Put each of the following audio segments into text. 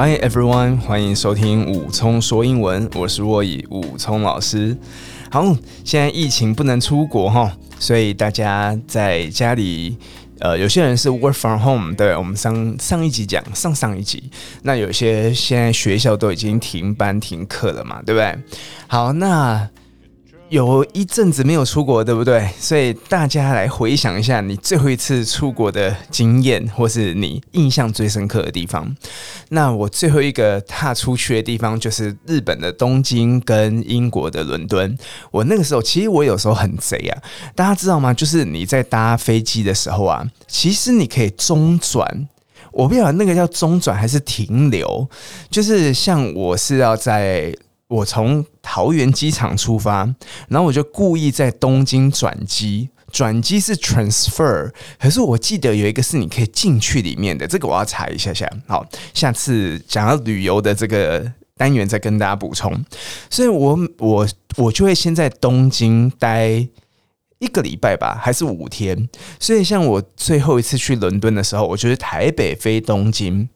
Hi everyone，欢迎收听武聪说英文，我是若以武聪老师。好，现在疫情不能出国哈，所以大家在家里，呃，有些人是 work from home，对，我们上上一集讲，上上一集，那有些现在学校都已经停班停课了嘛，对不对？好，那。有一阵子没有出国，对不对？所以大家来回想一下，你最后一次出国的经验，或是你印象最深刻的地方。那我最后一个踏出去的地方，就是日本的东京跟英国的伦敦。我那个时候，其实我有时候很贼啊，大家知道吗？就是你在搭飞机的时候啊，其实你可以中转。我不晓得那个叫中转还是停留，就是像我是要在。我从桃园机场出发，然后我就故意在东京转机，转机是 transfer，可是我记得有一个是你可以进去里面的，这个我要查一下下。好，下次讲到旅游的这个单元再跟大家补充。所以我我我就会先在东京待一个礼拜吧，还是五天。所以像我最后一次去伦敦的时候，我就是台北飞东京。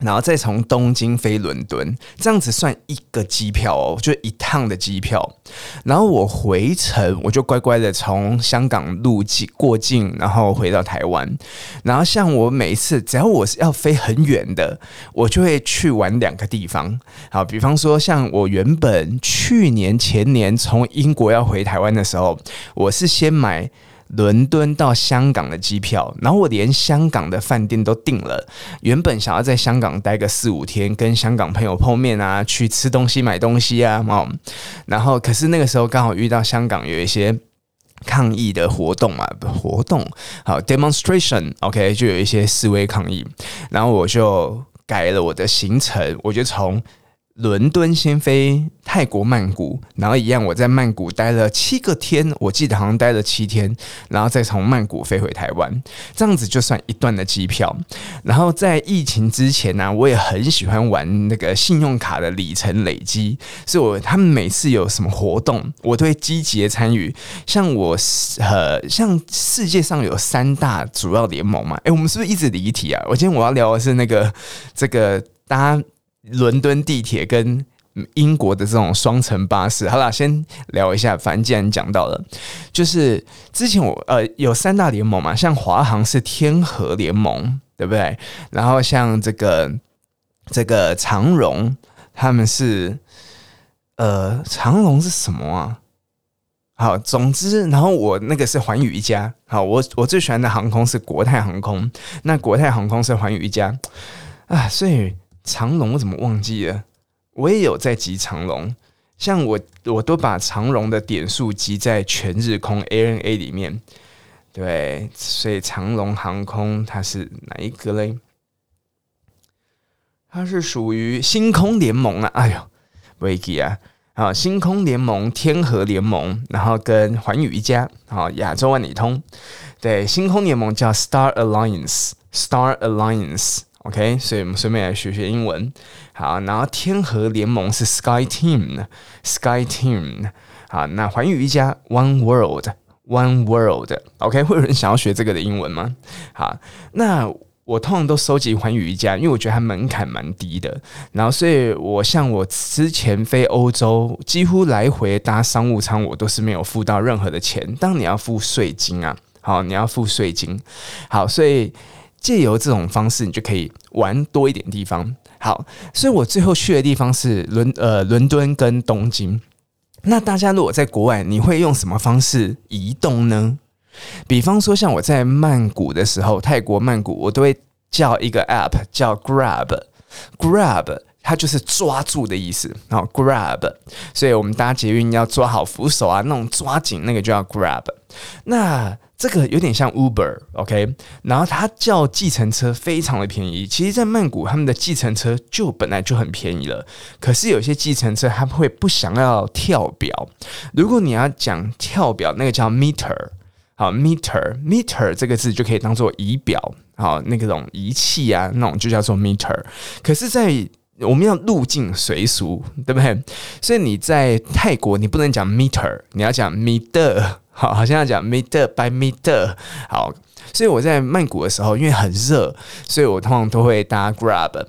然后再从东京飞伦敦，这样子算一个机票哦，就一趟的机票。然后我回程，我就乖乖的从香港入境过境，然后回到台湾。然后像我每一次，只要我是要飞很远的，我就会去玩两个地方。好，比方说像我原本去年前年从英国要回台湾的时候，我是先买。伦敦到香港的机票，然后我连香港的饭店都订了。原本想要在香港待个四五天，跟香港朋友碰面啊，去吃东西、买东西啊，哦，然后可是那个时候刚好遇到香港有一些抗议的活动嘛，活动好 demonstration，OK，就有一些示威抗议，然后我就改了我的行程，我就从。伦敦先飞泰国曼谷，然后一样我在曼谷待了七个天，我记得好像待了七天，然后再从曼谷飞回台湾，这样子就算一段的机票。然后在疫情之前呢、我也很喜欢玩那个信用卡的里程累积，所以我他们每次有什么活动，我都会积极的参与。像我呃，像世界上有三大主要联盟嘛，诶，我们是不是一直离题啊？我今天我要聊的是那个这个大家。伦敦地铁跟英国的这种双层巴士，好啦，先聊一下。反正既然讲到了，就是之前我呃有三大联盟嘛，像华航是天河联盟，对不对？然后像这个这个长荣，他们是呃长荣是什么啊？好，总之，然后我那个是寰宇一家。好，我我最喜欢的航空是国泰航空，那国泰航空是寰宇一家啊，所以。长龙我怎么忘记了？我也有在集长龙，像我我都把长龙的点数集在全日空 ANA 里面。对，所以长龙航空它是哪一个嘞？它是属于星空联盟啊！哎呦，维基啊！好，星空联盟、天河联盟，然后跟寰宇一家，好，亚洲万里通。对，星空联盟叫 Star Alliance，Star Alliance。OK，所以我们顺便来学学英文。好，然后天河联盟是 Sky Team，Sky Team。好，那寰宇一家 One World，One World。OK，会有人想要学这个的英文吗？好，那我通常都收集寰宇一家，因为我觉得它门槛蛮低的。然后，所以我像我之前飞欧洲，几乎来回搭商务舱，我都是没有付到任何的钱。当你要付税金啊，好，你要付税金。好，所以。借由这种方式，你就可以玩多一点地方。好，所以我最后去的地方是伦呃伦敦跟东京。那大家如果在国外，你会用什么方式移动呢？比方说，像我在曼谷的时候，泰国曼谷，我都会叫一个 app 叫 Grab，Grab 它就是抓住的意思。然后 Grab，所以我们搭捷运要抓好扶手啊，那种抓紧那个就叫 Grab。那这个有点像 Uber，OK，然后它叫计程车，非常的便宜。其实，在曼谷，他们的计程车就本来就很便宜了。可是有些计程车，他们会不想要跳表。如果你要讲跳表，那个叫 meter，好，meter，meter 这个字就可以当做仪表，好，那个种仪器啊，那种就叫做 meter。可是，在我们要入境随俗，对不对？所以你在泰国，你不能讲 meter，你要讲 meter。好，好像要讲 meter by meter。好，所以我在曼谷的时候，因为很热，所以我通常都会搭 Grab。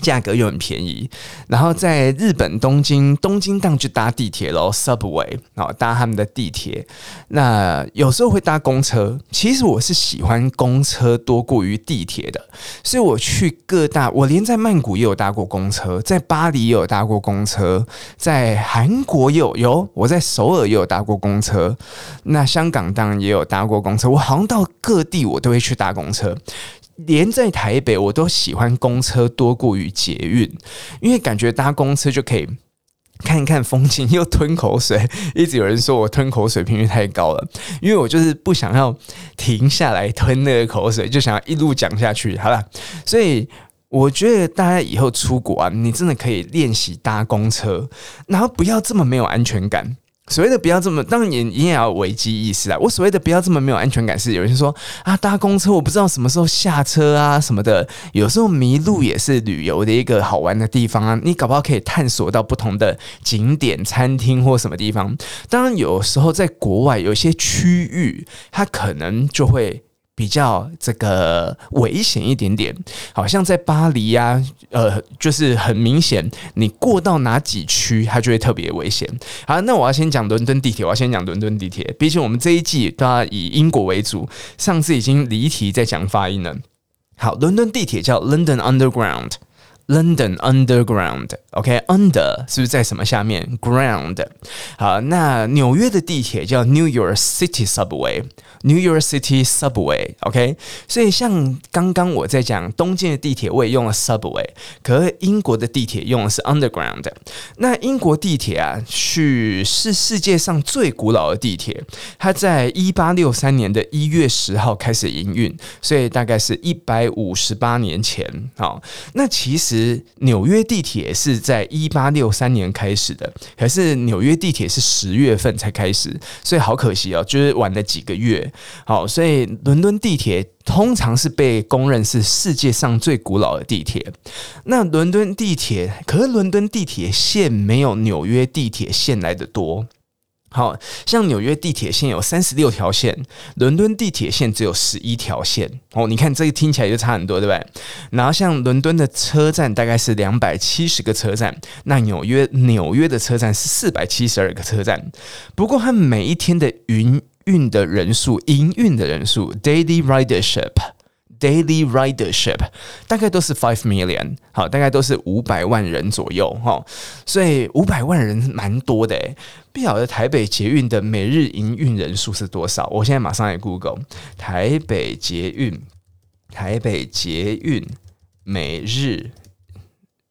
价格又很便宜，然后在日本东京，东京当就搭地铁喽，Subway，然后搭他们的地铁。那有时候会搭公车，其实我是喜欢公车多过于地铁的，所以我去各大，我连在曼谷也有搭过公车，在巴黎也有搭过公车，在韩国也有有，我在首尔也有搭过公车，那香港当然也有搭过公车，我好像到各地我都会去搭公车。连在台北，我都喜欢公车多过于捷运，因为感觉搭公车就可以看一看风景，又吞口水。一直有人说我吞口水频率太高了，因为我就是不想要停下来吞那个口水，就想要一路讲下去。好了，所以我觉得大家以后出国啊，你真的可以练习搭公车，然后不要这么没有安全感。所谓的不要这么，当然也你也要危机意识啊。我所谓的不要这么没有安全感，是有人说啊，搭公车我不知道什么时候下车啊什么的。有时候迷路也是旅游的一个好玩的地方啊，你搞不好可以探索到不同的景点、餐厅或什么地方。当然，有时候在国外有些区域，它可能就会。比较这个危险一点点，好像在巴黎呀、啊，呃，就是很明显，你过到哪几区，它就会特别危险。好，那我要先讲伦敦地铁，我要先讲伦敦地铁，毕竟我们这一季都要以英国为主，上次已经离题在讲发音了。好，伦敦地铁叫 London Underground。London Underground，OK，Under、是不是在什么下面？Ground，好，那纽约的地铁叫 New York City Subway，New York City Subway，OK 所以像刚刚我在讲东京的地铁，我也用了 Subway，可是英国的地铁用的是 Underground。那英国地铁啊，是是世界上最古老的地铁，它在一八六三年的一月十号开始营运，所以大概是一百五十八年前。好，那其实。纽约地铁是在一八六三年开始的，可是纽约地铁是十月份才开始，所以好可惜哦，就是晚了几个月。好，所以伦敦地铁通常是被公认是世界上最古老的地铁。那伦敦地铁，可是伦敦地铁线没有纽约地铁线来的多。好像纽约地铁线有三十六条线，伦敦地铁线只有十一条线。哦，你看这个听起来就差很多，对不对？然后像伦敦的车站大概是两百七十个车站，那纽约纽约的车站是四百七十二个车站。不过它每一天的营运的人数，营运的人数 （daily ridership）。Daily ridership 大概都是 five million，好，大概都是五百万人左右，哈，所以五百万人蛮多的诶。不晓得台北捷运的每日营运人数是多少？我现在马上来 Google 台北捷运，台北捷运每日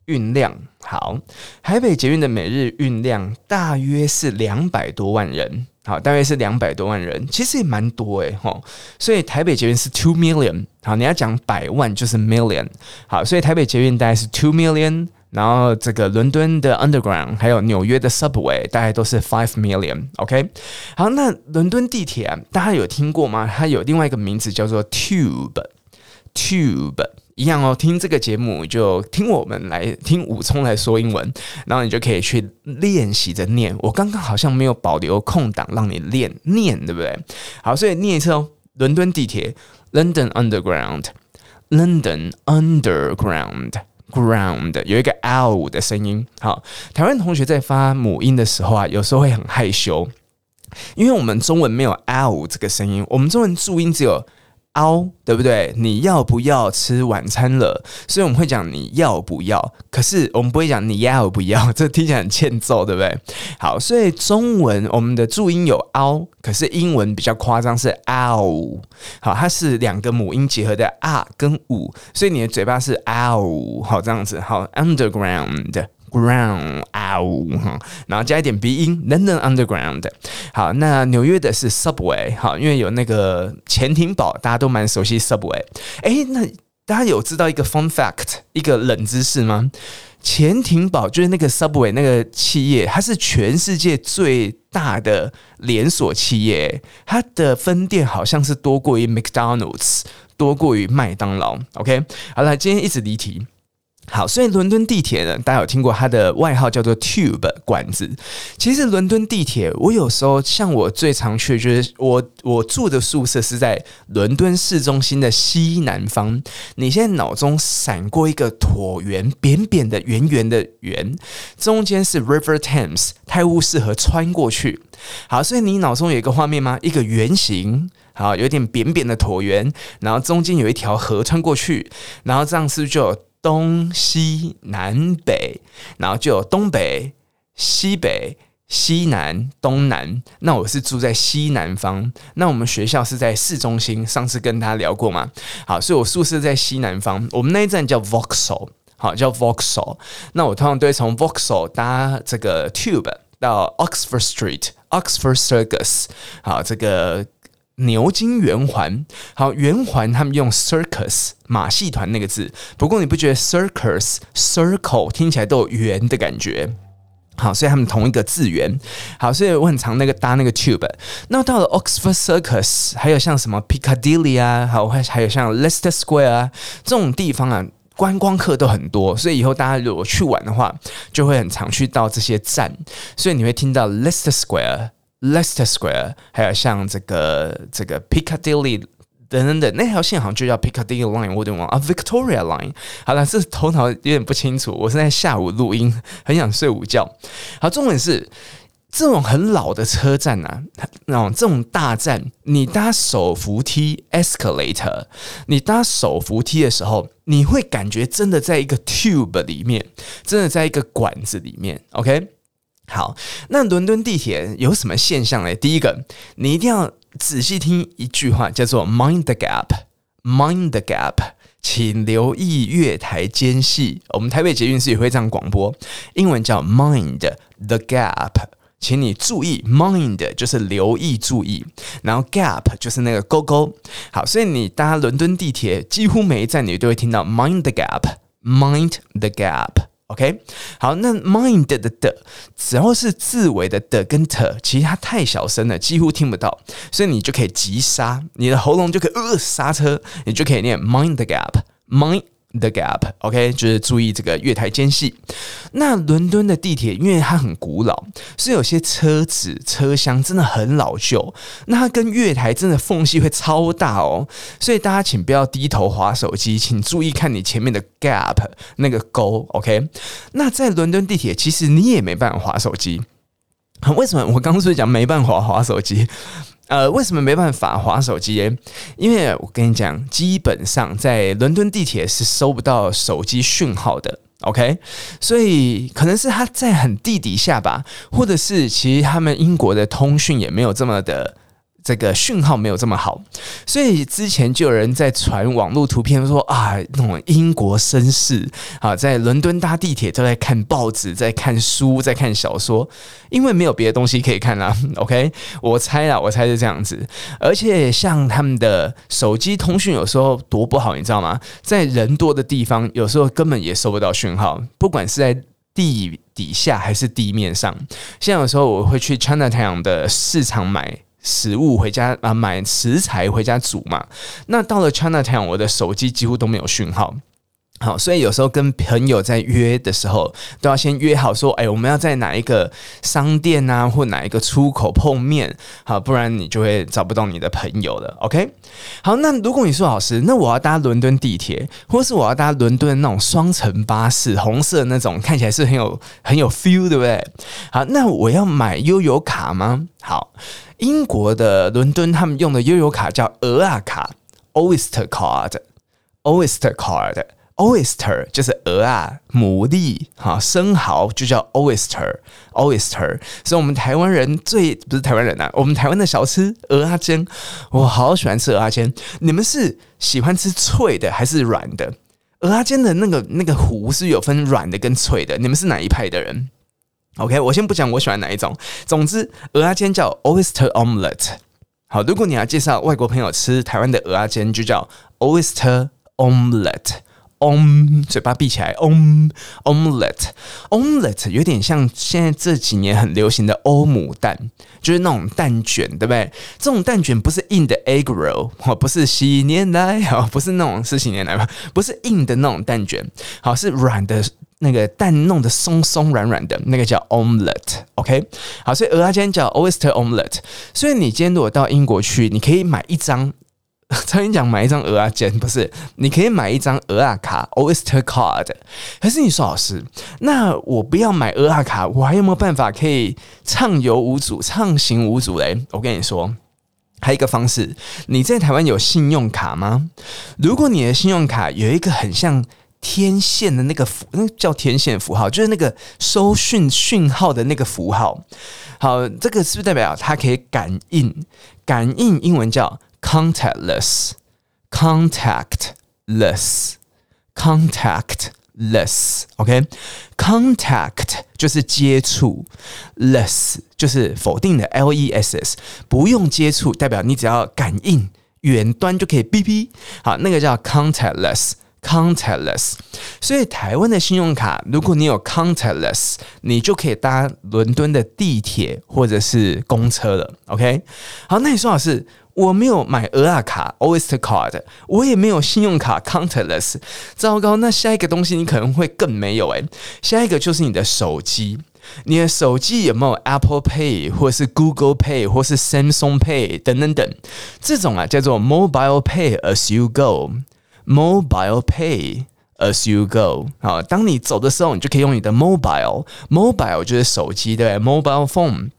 运量，好，台北捷运的每日运量大约是两百多万人。好，大约是两百多万人，其实也蛮多诶。吼，所以台北捷运是 two million，好，你要讲百万就是 million，好，所以台北捷运大概是 two million，然后这个伦敦的 underground 还有纽约的 subway 大概都是 five million，OK，好，那伦敦地铁，大家有听过吗？它有另外一个名字叫做 tube，tube。一样哦，听这个节目就听我们来听武聪来说英文，然后你就可以去练习着念。我刚刚好像没有保留空档让你练念，对不对？好，所以念一次哦。伦敦地铁，London Underground，London Underground，Ground 有一个 L 的声音。好，台湾同学在发母音的时候啊，有时候会很害羞，因为我们中文没有 L 这个声音，我们中文注音只有。嗷，对不对？你要不要吃晚餐了？所以我们会讲你要不要，可是我们不会讲你要不要，这听起来很欠揍，对不对？好，所以中文我们的注音有嗷，可是英文比较夸张是嗷。好，它是两个母音结合的啊跟五，所以你的嘴巴是嗷。好，这样子。好，underground。Ground out 哈，然后加一点鼻音，London Underground。好，那纽约的是 Subway 好，因为有那个潜艇堡，大家都蛮熟悉 Subway。诶，那大家有知道一个 Fun Fact，一个冷知识吗？潜艇堡就是那个 Subway 那个企业，它是全世界最大的连锁企业，它的分店好像是多过于 McDonald's，多过于麦当劳。OK，好了，今天一直离题。好，所以伦敦地铁呢，大家有听过它的外号叫做 Tube 管子。其实伦敦地铁，我有时候像我最常去就是我我住的宿舍是在伦敦市中心的西南方。你现在脑中闪过一个椭圆，扁扁的、圆圆的圆，中间是 River Thames 泰晤士河穿过去。好，所以你脑中有一个画面吗？一个圆形，好，有点扁扁的椭圆，然后中间有一条河穿过去，然后这样是不是就有？东西南北，然后就有东北、西北、西南、东南。那我是住在西南方。那我们学校是在市中心，上次跟大家聊过嘛？好，所以我宿舍在西南方。我们那一站叫 Vauxhall，好，叫 Vauxhall。那我通常都会从 Vauxhall 搭这个 Tube 到 Oxford Street、Oxford Circus，好，这个。牛津圆环，好，圆环他们用 circus 马戏团那个字，不过你不觉得 circus circle 听起来都有圆的感觉？好，所以他们同一个字源。好，所以我很常那个搭那个 tube。那到了 Oxford Circus，还有像什么 Piccadilly 啊，好，还还有像 Leicester Square 啊这种地方啊，观光客都很多，所以以后大家如果去玩的话，就会很常去到这些站，所以你会听到 Leicester Square。Leicester Square，还有像这个这个 Piccadilly 等等等，那条线好像就叫 Piccadilly Line，我有点忘啊，Victoria Line。好了，这头脑有点不清楚，我是在下午录音，很想睡午觉。好，重点是这种很老的车站啊，那种这种大站，你搭手扶梯 Escalator，你搭手扶梯的时候，你会感觉真的在一个 Tube 里面，真的在一个管子里面，OK。好，那伦敦地铁有什么现象呢？第一个，你一定要仔细听一句话，叫做 “Mind the gap”，“Mind the gap”，请留意月台间隙。我们台北捷运是也会这样广播，英文叫 “Mind the gap”，请你注意，“Mind” 就是留意、注意，然后 “gap” 就是那个沟沟。好，所以你搭伦敦地铁，几乎每一站你都会听到 “Mind the gap”，“Mind the gap”。OK，好，那 mind 的的，只要是字尾的的跟 t，其实它太小声了，几乎听不到，所以你就可以急刹，你的喉咙就可以呃刹车，你就可以念 mind gap，mind。The gap，OK，就是注意这个月台间隙。那伦敦的地铁，因为它很古老，所以有些车子车厢真的很老旧。那它跟月台真的缝隙会超大哦，所以大家请不要低头划手机，请注意看你前面的 gap 那个沟，OK。那在伦敦地铁，其实你也没办法划手机。为什么？我刚刚是讲没办法划手机。呃，为什么没办法滑手机？因为我跟你讲，基本上在伦敦地铁是收不到手机讯号的。OK，所以可能是他在很地底下吧，或者是其实他们英国的通讯也没有这么的。这个讯号没有这么好，所以之前就有人在传网络图片说啊，那种英国绅士啊，在伦敦搭地铁都在看报纸，在看书，在看小说，因为没有别的东西可以看啦。OK，我猜啦，我猜是这样子。而且像他们的手机通讯有时候多不好，你知道吗？在人多的地方，有时候根本也收不到讯号，不管是在地底下还是地面上。像有时候我会去 Chinatown 的市场买。食物回家啊，买食材回家煮嘛。那到了 Chinatown，我的手机几乎都没有讯号。好，所以有时候跟朋友在约的时候，都要先约好说，哎，我们要在哪一个商店啊，或哪一个出口碰面，好，不然你就会找不到你的朋友了。OK，好，那如果你说老师，那我要搭伦敦地铁，或是我要搭伦敦那种双层巴士，红色的那种，看起来是很有很有 feel，对不对？好，那我要买悠游卡吗？好。英国的伦敦，他们用的悠游卡叫鹅啊卡 （Oyster Card），Oyster Oyster 就是鹅啊，牡蛎哈，生蚝就叫 Oyster，Oyster。所以，我们台湾人最不是台湾人呐、啊，我们台湾的小吃鹅啊煎，我好喜欢吃鹅啊煎。你们是喜欢吃脆的还是软的？鹅啊煎的那个那个糊是有分软的跟脆的，你们是哪一派的人？OK，我先不讲我喜欢哪一种。总之，蚵仔煎叫 Oyster Omelette。好，如果你要介绍外国朋友吃台湾的蚵仔煎，就叫 Oyster Omelette。om，嘴巴闭起来，om omelette，omelette 有点像现在这几年很流行的欧姆蛋，就是那种蛋卷，对不对？这种蛋卷不是硬的 egg roll，哦，不是喜年来，哦，不是那种是喜年来吧？不是硬的那种蛋卷，好，是软的。那个蛋弄得松松软软的，那个叫 omelette，OK？、好，所以蚵仔煎叫 oyster omelette。所以你今天如果到英国去，你可以买一张，常跟你讲买一张蚵仔煎，不是？你可以买一张蚵仔卡 oyster card。可是你说老师，那我不要买蚵仔卡，我还有没有办法可以畅游无阻、畅行无阻嘞？我跟你说，还有一个方式，你在台湾有信用卡吗？如果你的信用卡有一个很像。天线的那个符，那叫天线符号，就是那个收讯讯号的那个符号。好，这个是不是代表它可以感应？感应英文叫 contactless，contactless，contactless。OK，contact 就是接触，less 就是否定的，L E S S，不用接触，代表你只要感应，远端就可以哔哔。好，那个叫 contactless。Contactless，所以台湾的信用卡，如果你有 Contactless，你就可以搭伦敦的地铁或者是公车了。OK，好，那你说老师，我没有买蚵仔卡 Oyster Card，我也没有信用卡 Countless 糟糕，那下一个东西你可能会更没有诶，下一个就是你的手机，你的手机有没有 Apple Pay 或是 Google Pay 或是 Samsung Pay 等等等，这种啊叫做 Mobile Pay as you go。Mobile Pay as you go，好，当你走的时候，你就可以用你的 mobile，mobile 就是手机，对，mobile phone，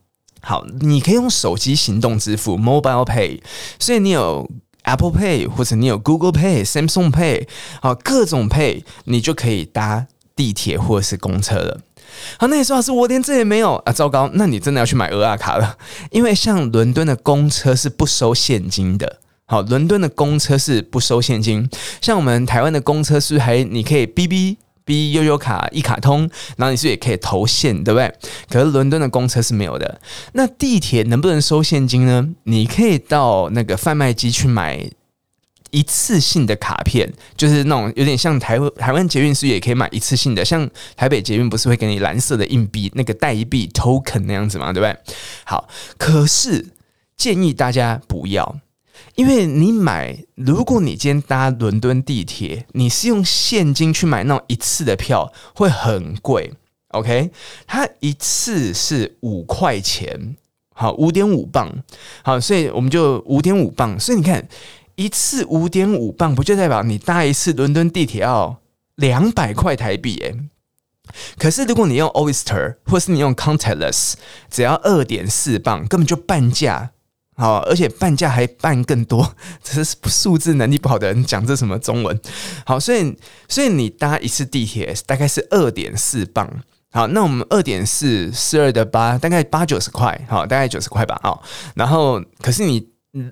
好，你可以用手机行动支付 mobile pay，所以你有 Apple Pay 或者你有 Google Pay、Samsung Pay，好，各种 Pay，你就可以搭地铁或者是公车了。好，那你说老师，我连这也没有啊，糟糕，那你真的要去买蚵仔卡了，因为像伦敦的公车是不收现金的。好，伦敦的公车是不收现金，像我们台湾的公车是还你可以哔哔 B 悠游卡一卡通，然后你是也可以投现，对不对？可是伦敦的公车是没有的。那地铁能不能收现金呢？你可以到那个贩卖机去买一次性的卡片，就是那种有点像台湾台湾捷运是也可以买一次性的，像台北捷运不是会给你蓝色的硬币那个代币 token 那样子嘛？对不对？好，可是建议大家不要。因为你买，如果你今天搭伦敦地铁，你是用现金去买那种一次的票，会很贵。OK，它一次是五块钱，好，五点五磅，好，所以我们就五点五磅。所以你看，一次五点五磅，不就代表你搭一次伦敦地铁要两百块台币？哎，可是如果你用 Oyster 或是你用 Contactless，只要二点四磅，根本就半价。好，而且半价还半更多，这是数字能力不好的人讲这什么中文？好，所以所以你搭一次地铁大概是二点四磅。好，那我们二点四四二的八，大概八九十块，好，大概九十块吧。好，然后可是你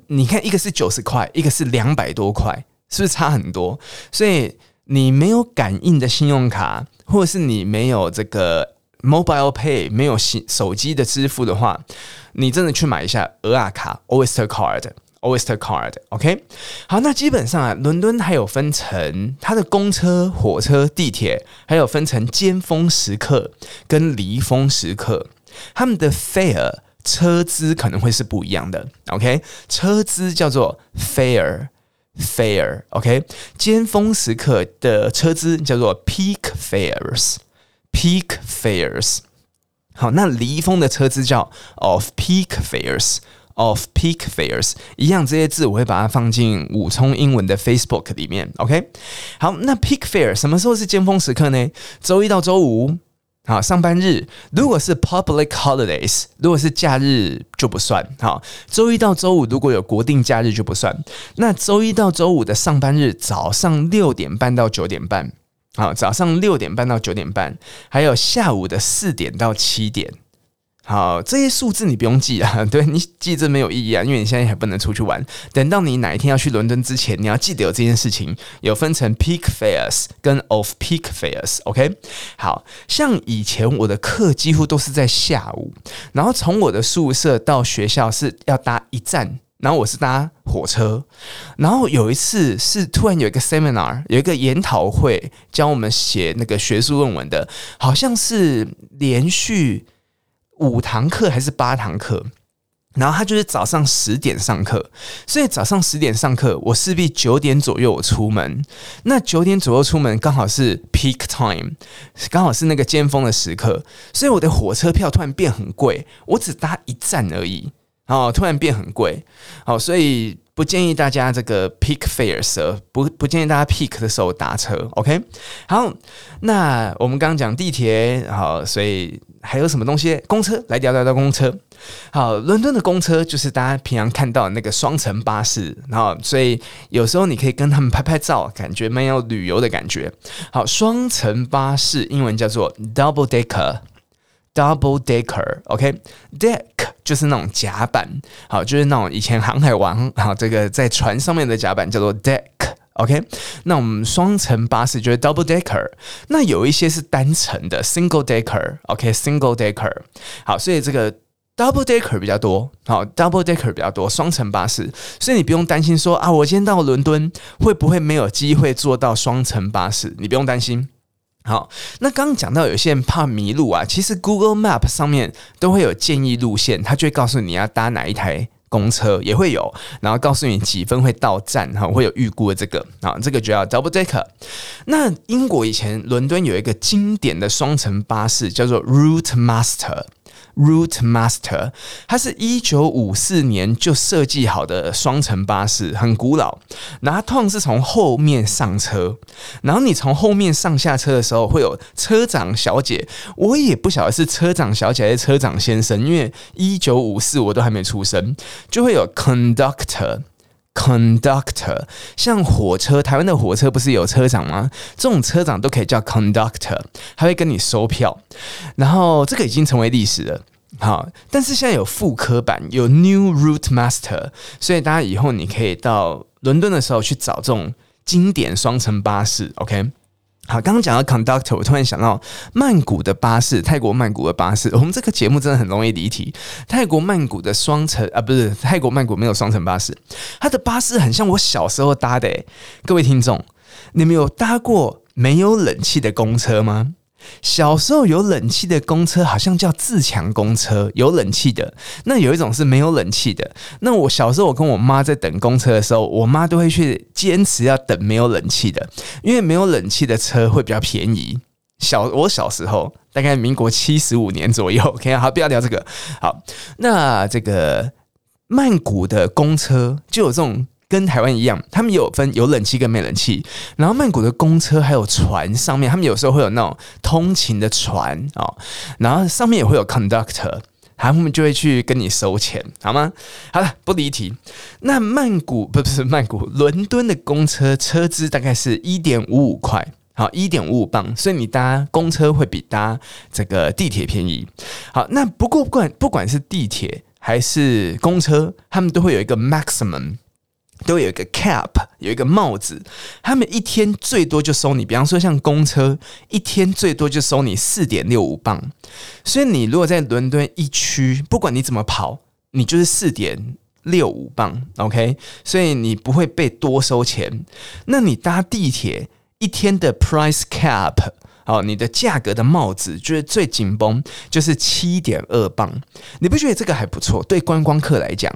你看，一个是九十块，一个是两百多块，是不是差很多？所以你没有感应的信用卡，或者是你没有这个。Mobile Pay 没有新手机的支付的话，你真的去买一下蚵仔卡 Oyster Card，Oyster Card，OK？好，那基本上啊，伦敦还有分成它的公车、火车、地铁，还有分成尖峰时刻跟离峰时刻，他们的 fare 车资可能会是不一样的，OK？车资叫做 fare，fare，OK？尖峰时刻的车资叫做 peak fares。Peak fares，好，那离峰的车资叫 Of peak fares。Of peak fares，一样这些字我会把它放进武聪英文的 Facebook 里面，OK？好，那 peak fare 什么时候是尖峰时刻呢？周一到周五，好，上班日，如果是 public holidays，如果是假日就不算，好，周一到周五如果有国定假日就不算，那周一到周五的上班日早上六点半到九点半。好，早上六点半到九点半，还有下午的四点到七点。好，这些数字你不用记啊，对，你记这没有意义啊，因为你现在还不能出去玩。等到你哪一天要去伦敦之前，你要记得有这件事情，有分成 peak fares 跟 off peak fares。OK，好，像以前我的课几乎都是在下午，然后从我的宿舍到学校是要搭一站。然后我是搭火车，然后有一次是突然有一个 seminar，有一个研讨会，教我们写那个学术论文的，好像是连续五堂课还是八堂课，然后他就是早上十点上课，所以早上十点上课，我势必九点左右我出门，那九点左右出门刚好是 peak time，刚好是那个尖峰的时刻，所以我的火车票突然变很贵，我只搭一站而已。哦，突然变很贵，好，所以不建议大家这个 peak fares，不不建议大家 peak 的时候搭车，OK？好，那我们刚刚讲地铁，好，所以还有什么东西？公车，来聊聊到公车。好，伦敦的公车就是大家平常看到的那个双层巴士，然后所以有时候你可以跟他们拍拍照，感觉蛮有旅游的感觉。好，双层巴士英文叫做 double decker。Double decker，OK，deck、就是那种甲板，好，就是那种以前航海王，好，这个在船上面的甲板叫做 deck，OK，那我们双层巴士就是 double decker，那有一些是单层的 single decker，OK，single decker，好，所以这个 double decker 比较多，好，double decker 比较多，双层巴士，所以你不用担心说啊，我今天到伦敦会不会没有机会坐到双层巴士？你不用担心。好，那刚刚讲到有些人怕迷路啊，其实 Google Map 上面都会有建议路线，它就会告诉你要搭哪一台公车，也会有，然后告诉你几分会到站，哈，会有预估的这个，啊，这个就要 Double deck。那英国以前伦敦有一个经典的双层巴士，叫做 Route Master。Root Master，它是一九五四年就设计好的双层巴士，很古老。然后它通常是从后面上车，然后你从后面上下车的时候，会有车长小姐。我也不晓得是车长小姐还是车长先生，因为一九五四我都还没出生，就会有 Conductor。Conductor，像火车，台湾的火车不是有车长吗？这种车长都可以叫 Conductor，他会跟你收票。然后这个已经成为历史了，好，但是现在有复刻版，有 New Route Master，所以大家以后你可以到伦敦的时候去找这种经典双层巴士，OK。好，刚刚讲到 conductor，我突然想到曼谷的巴士，泰国曼谷的巴士。我们这个节目真的很容易离题。泰国曼谷的双层啊，不是泰国曼谷没有双层巴士，它的巴士很像我小时候搭的。各位听众，你们有搭过没有冷气的公车吗？小时候有冷气的公车好像叫自强公车，有冷气的。那有一种是没有冷气的。那我小时候我跟我妈在等公车的时候，我妈都会去坚持要等没有冷气的，因为没有冷气的车会比较便宜。小我小时候大概民国七十五年左右，OK，好，不要聊这个。好，那这个曼谷的公车就有这种。跟台湾一样，他们有分有冷气跟没冷气。然后曼谷的公车还有船上面，他们有时候会有那种通勤的船哦，然后上面也会有 conductor，他们就会去跟你收钱，好吗？好了，不离题。那曼谷不不是曼谷，伦敦的公车车资大概是一点五五块，好，一点五五镑，所以你搭公车会比搭这个地铁便宜。好，那不过不管不管是地铁还是公车，他们都会有一个 maximum。都有一个 cap，有一个帽子，他们一天最多就收你，比方说像公车，一天最多就收你四点六五磅。所以你如果在伦敦一区，不管你怎么跑，你就是四点六五磅，OK？所以你不会被多收钱。那你搭地铁一天的 price cap，哦，你的价格的帽子就是最紧绷，就是七点二磅。你不觉得这个还不错？对观光客来讲。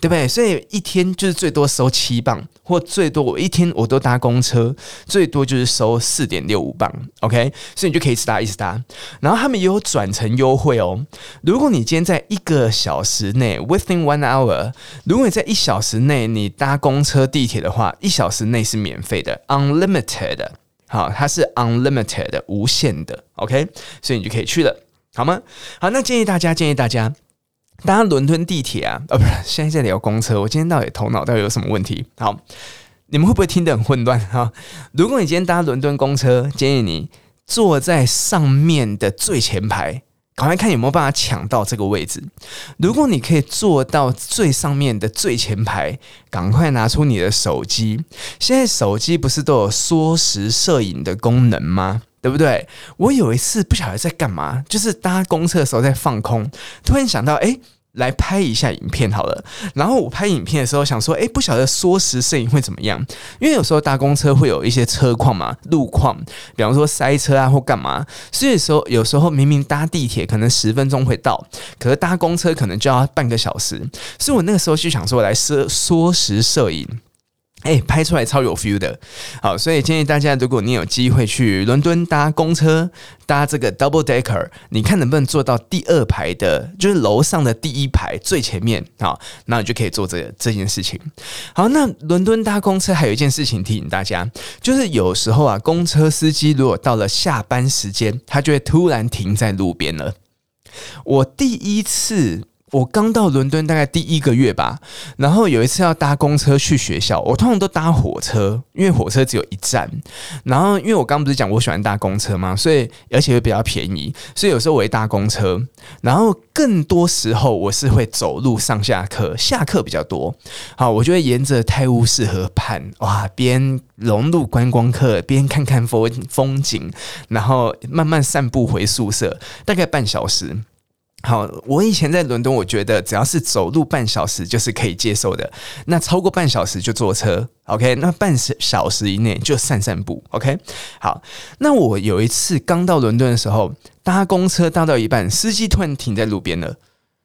对不对？所以一天就是最多收七磅，或最多我一天我都搭公车，最多就是收四点六五磅。OK，所以你就可以一直搭一直搭。然后他们也有转乘优惠哦。如果你今天在一个小时内，within one hour，如果你在一小时内你搭公车、地铁的话，一小时内是免费的，unlimited。好，它是 unlimited 无限的。OK，所以你就可以去了，好吗？好，那建议大家，建议大家。搭伦敦地铁啊，呃、不是，现在在聊公车。我今天到底头脑到底有什么问题？好，你们会不会听得很混乱？哈，如果你今天搭伦敦公车，建议你坐在上面的最前排，赶快看有没有办法抢到这个位置。如果你可以坐到最上面的最前排，赶快拿出你的手机。现在手机不是都有缩时摄影的功能吗？对不对？我有一次不晓得在干嘛，就是搭公车的时候在放空，突然想到，哎。来拍一下影片好了。然后我拍影片的时候想说，哎，不晓得缩时摄影会怎么样？因为有时候搭公车会有一些车况嘛，路况，比方说塞车啊或干嘛。所以说有时候明明搭地铁可能十分钟会到，可是搭公车可能就要半个小时。所以我那个时候就想说，来缩缩时摄影。哎、拍出来超有 feel 的，好，所以建议大家，如果你有机会去伦敦搭公车，搭这个 double decker，你看能不能坐到第二排的，就是楼上的第一排最前面，好，那你就可以做这个这件事情。好，那伦敦搭公车还有一件事情提醒大家，就是有时候啊，公车司机如果到了下班时间，他就会突然停在路边了。我第一次。我刚到伦敦大概第一个月吧，然后有一次要搭公车去学校，我通常都搭火车，因为火车只有一站。然后因为我刚不是讲我喜欢搭公车嘛，所以而且会比较便宜，所以有时候我会搭公车。然后更多时候我是会走路上下课，下课比较多。好，我就会沿着泰晤士河畔，哇，边融入观光客，边看看风风景，然后慢慢散步回宿舍，大概半小时。好，我以前在伦敦，我觉得只要是走路半小时就是可以接受的。那超过半小时就坐车，OK？那半小时以内就散散步，OK？好，那我有一次刚到伦敦的时候，搭公车搭到一半，司机突然停在路边了，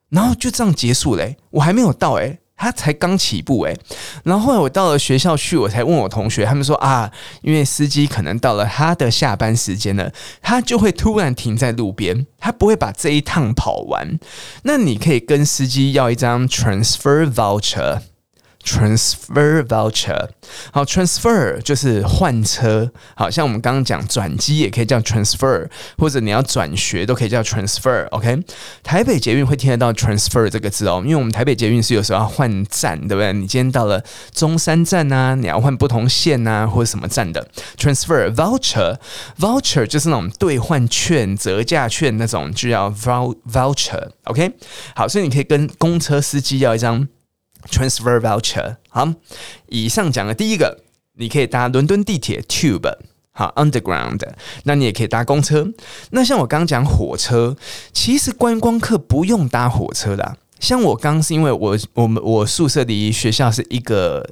然后就这样结束嘞，我还没有到诶。他才刚起步诶，然后后来我到了学校去，我才问我同学，他们说啊，因为司机可能到了他的下班时间了，他就会突然停在路边，他不会把这一趟跑完。那你可以跟司机要一张 transfer voucher。Transfer voucher，好，transfer 就是换车，好像我们刚刚讲转机也可以叫 transfer，或者你要转学都可以叫 transfer。OK，台北捷运会听得到 transfer 这个字哦，因为我们台北捷运是有时候要换站，对不对？你今天到了中山站呐、啊，你要换不同线呐、啊，或者什么站的 transfer voucher，voucher 就是那种兑换券、折价券那种，就叫 voucher。OK，好，所以你可以跟公车司机要一张。Transfer voucher，好，以上讲的第一个，你可以搭伦敦地铁 Tube，好，Underground，那你也可以搭公车。那像我刚讲火车，其实观光客不用搭火车的。像我刚是因为我我们我宿舍离学校是一个。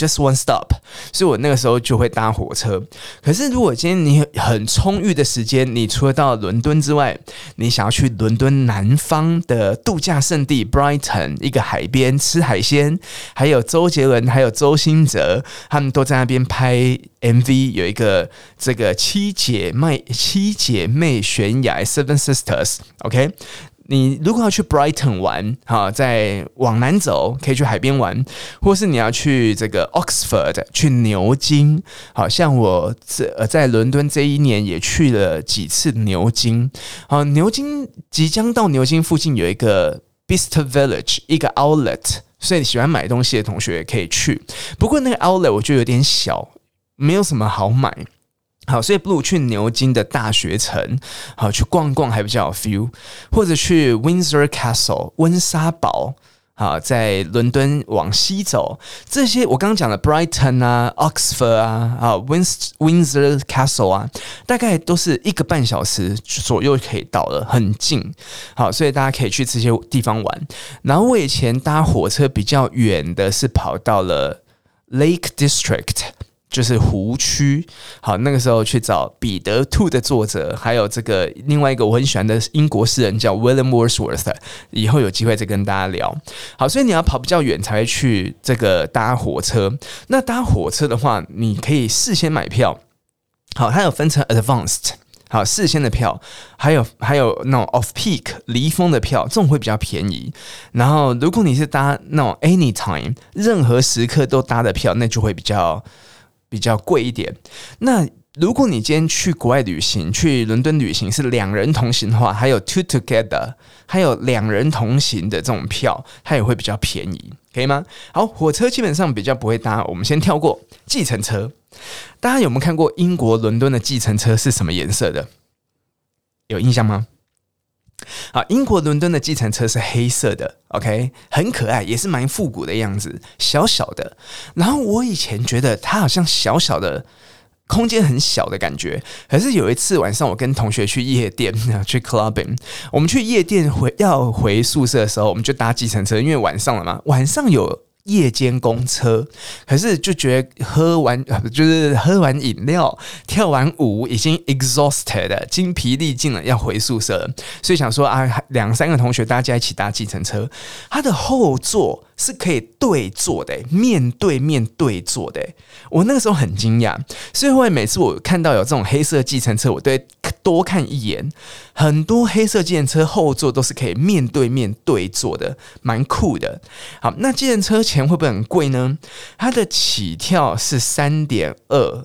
Just one stop，所以我那个时候就会搭火车。可是如果今天你很充裕的时间，你除了到伦敦之外，你想要去伦敦南方的度假胜地 Brighton，一个海边吃海鲜，还有周杰伦，还有周兴哲，他们都在那边拍 MV，有一个这个七姐妹七姐妹悬崖 Seven Sisters，OK。你如果要去 Brighton 玩，哈，在往南走可以去海边玩，或是你要去这个 Oxford 去牛津，好像我这呃在伦敦这一年也去了几次牛津，好，牛津即将到牛津附近有一个 Bicester Village 一个 Outlet，所以你喜欢买东西的同学也可以去，不过那个 Outlet 我觉得有点小，没有什么好买。好，所以不如去牛津的大学城，好去逛逛还比较有 feel，或者去 Windsor Castle 温莎堡，好在伦敦往西走，这些我刚刚讲的 Brighton 啊、Oxford 啊、啊 Windsor Windsor Castle 啊，大概都是一个半小时左右可以到了，很近。好，所以大家可以去这些地方玩。然后我以前搭火车比较远的是跑到了 Lake District。就是湖区，好，那个时候去找彼得兔的作者，还有这个另外一个我很喜欢的英国诗人叫 William Wordsworth，以后有机会再跟大家聊。好，所以你要跑比较远才会去这个搭火车。那搭火车的话，你可以事先买票。好，它有分成 Advanced，好，事先的票，还有还有那种 Off Peak 离峰的票，这种会比较便宜。然后如果你是搭那种 Anytime 任何时刻都搭的票，那就会比较。比较贵一点。那如果你今天去国外旅行，去伦敦旅行是两人同行的话，还有 two together，还有两人同行的这种票，它也会比较便宜，可以吗？好，火车基本上比较不会搭，我们先跳过。计程车，大家有没有看过英国伦敦的计程车是什么颜色的？有印象吗？好，英国伦敦的计程车是黑色的，OK，很可爱，也是蛮复古的样子，小小的。然后我以前觉得它好像小小的，空间很小的感觉。可是有一次晚上，我跟同学去夜店，去 clubbing。我们去夜店回要回宿舍的时候，我们就搭计程车，因为晚上了嘛，晚上有。夜间公车，可是就觉得喝完 就是喝完饮料、跳完舞已经 exhausted 了，精疲力尽了，要回宿舍了，所以想说啊，两三个同学大家一起搭计程车，它的后座是可以对坐的，面对面对坐的。我那个时候很惊讶，所以后来每次我看到有这种黑色计程车，我都会多看一眼。很多黑色计程车后座都是可以面对面对坐的，蛮酷的。好，那计程车钱会不会很贵呢？它的起跳是三点二，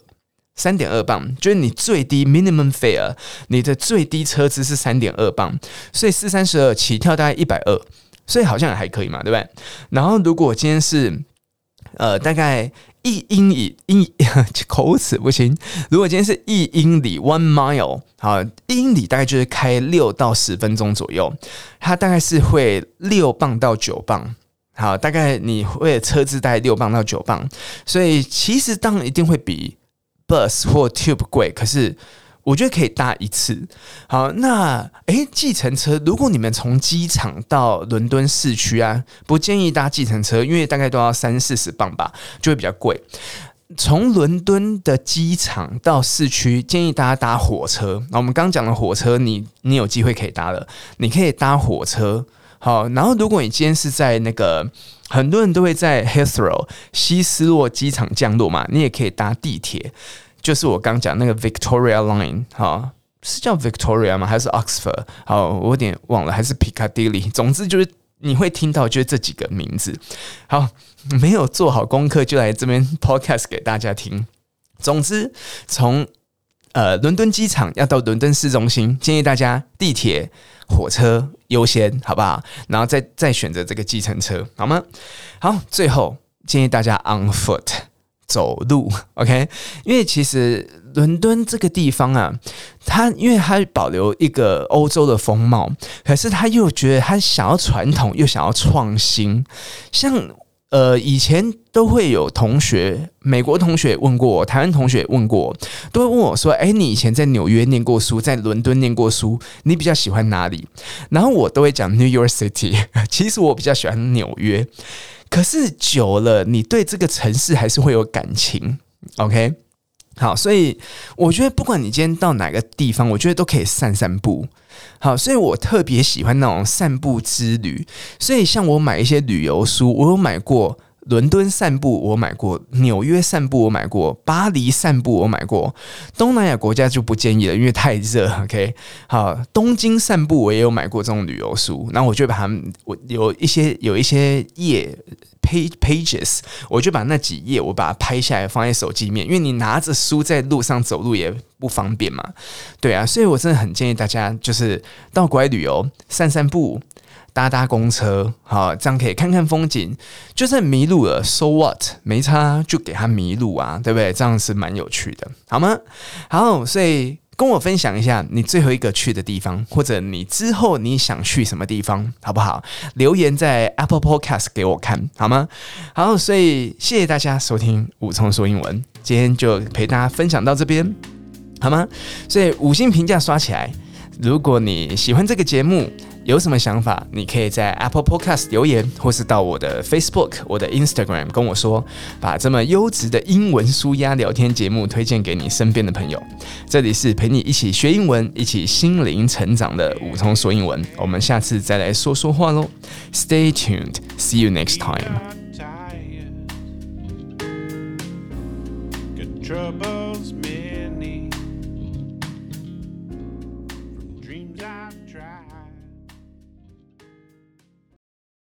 三点二磅，就是你最低 minimum fare，你的最低车资是三点二磅，所以四三十二起跳大概一百二，所以好像也还可以嘛，对不对？然后如果今天是呃大概。一英里英 口齿不清。如果今天是一英里 one mile，好，一英里大概就是开六到十分钟左右，它大概是会六磅到九磅，好，大概你会车子大概六磅到九磅，所以其实当然一定会比 bus 或 tube 贵，可是。我觉得可以搭一次。好，那诶，计程车，如果你们从机场到伦敦市区啊，不建议搭计程车，因为大概都要三四十磅吧，就会比较贵。从伦敦的机场到市区，建议大家搭火车。那我们刚讲的火车你，你有机会可以搭了，你可以搭火车。好，然后如果你今天是在那个，很多人都会在 Heathrow 西斯洛机场降落嘛，你也可以搭地铁。就是我刚讲那个 Victoria Line，哈，是叫 Victoria 吗？还是 Oxford？好，我有点忘了，还是 Piccadilly？总之就是你会听到就是这几个名字。好，没有做好功课就来这边 Podcast 给大家听。总之，从呃伦敦机场要到伦敦市中心，建议大家地铁、火车优先，好不好？然后再再选择这个计程车，好吗？好，最后建议大家 on foot。走路，OK，因为其实伦敦这个地方啊，它因为它保留一个欧洲的风貌，可是他又觉得他想要传统，又想要创新。像呃，以前都会有同学，美国同学问过我，台湾同学问过我，都会问我说：“哎，你以前在纽约念过书，在伦敦念过书，你比较喜欢哪里？”然后我都会讲 New York City。其实我比较喜欢纽约。可是久了，你对这个城市还是会有感情，OK？好，所以我觉得不管你今天到哪个地方，我觉得都可以散散步。好，所以我特别喜欢那种散步之旅。所以像我买一些旅游书，我有买过。伦敦散步我买过，纽约散步我买过，巴黎散步我买过，东南亚国家就不建议了，因为太热。OK，好，东京散步我也有买过这种旅游书，那我就把它们，我有一些有一些页 page pages，我就把那几页我把它拍下来放在手机面，因为你拿着书在路上走路也不方便嘛，对啊，所以我真的很建议大家就是到国外旅游散散步。搭搭公车，好，这样可以看看风景。就算迷路了，so what？没差，就给他迷路啊，对不对？这样是蛮有趣的，好吗？好，所以跟我分享一下你最后一个去的地方，或者你之后你想去什么地方，好不好？留言在 Apple Podcast 给我看，好吗？好，所以谢谢大家收听武聪说英文，今天就陪大家分享到这边，好吗？所以五星评价刷起来。如果你喜欢这个节目，有什么想法，你可以在 Apple Podcast 留言，或是到我的 Facebook、我的 Instagram 跟我说，把这么优质的英文舒压聊天节目推荐给你身边的朋友。这里是陪你一起学英文、一起心灵成长的武聪说英文，我们下次再来说说话喽。Stay tuned, see you next time.